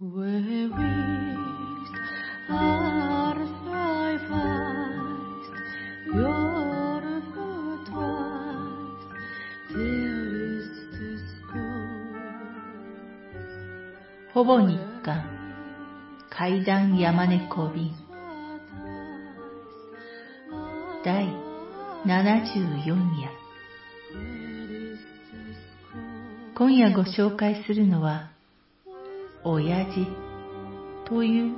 ほぼ日刊階段山猫便第74夜今夜ご紹介するのは親父という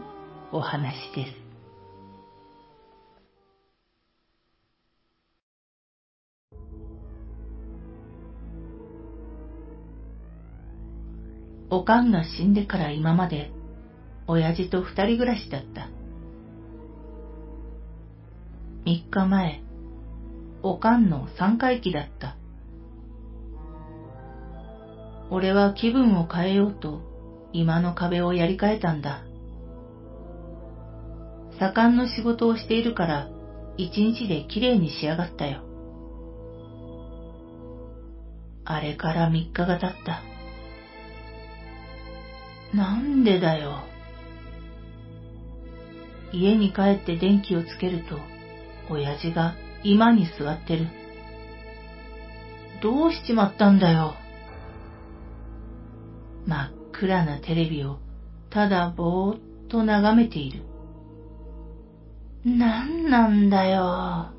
お話です。おかんが死んでから今まで親父と二人暮らしだった。三日前、おかんの三回忌だった。俺は気分を変えようと今の壁をやり替えたんだ。左官の仕事をしているから一日で綺麗に仕上がったよ。あれから三日が経った。なんでだよ。家に帰って電気をつけると、親父が居間に座ってる。どうしちまったんだよ。真っ暗なテレビをただぼーっと眺めている。なんなんだよ。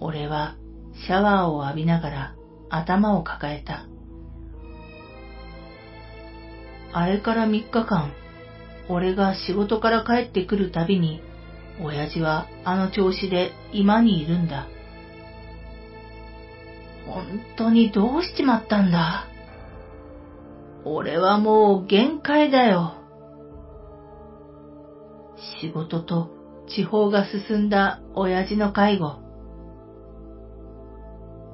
俺はシャワーを浴びながら頭を抱えた。あれから三日間、俺が仕事から帰ってくるたびに、親父はあの調子で今にいるんだ。本当にどうしちまったんだ俺はもう限界だよ。仕事と地方が進んだ親父の介護。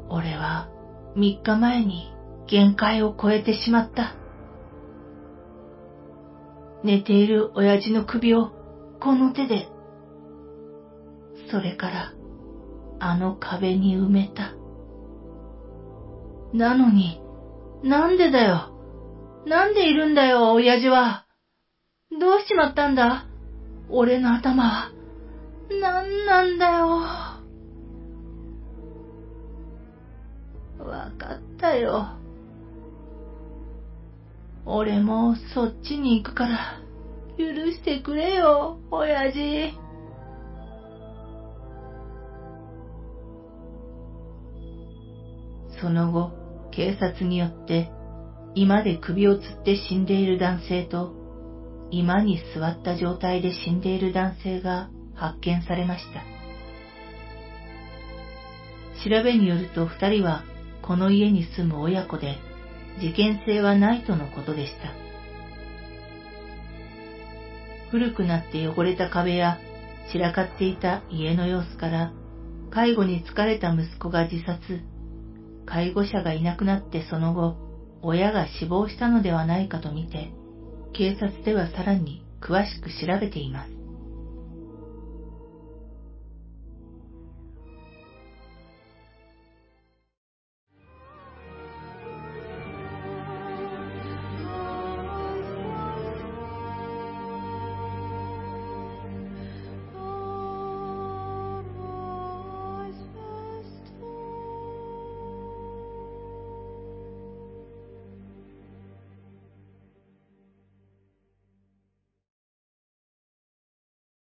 俺は三日前に限界を超えてしまった。寝ている親父の首をこの手で、それからあの壁に埋めた。なのに、なんでだよ。なんでいるんだよ、親父は。どうしちまったんだ？俺の頭は。なんなんだよ。わかったよ。俺もそっちに行くから、許してくれよ、親父。その後、警察によって、居間で首を吊って死んでいる男性と、居間に座った状態で死んでいる男性が発見されました。調べによると二人はこの家に住む親子で、事件性はないとのことでした。古くなって汚れた壁や散らかっていた家の様子から、介護に疲れた息子が自殺、介護者がいなくなってその後、親が死亡したのではないかとみて、警察ではさらに詳しく調べています。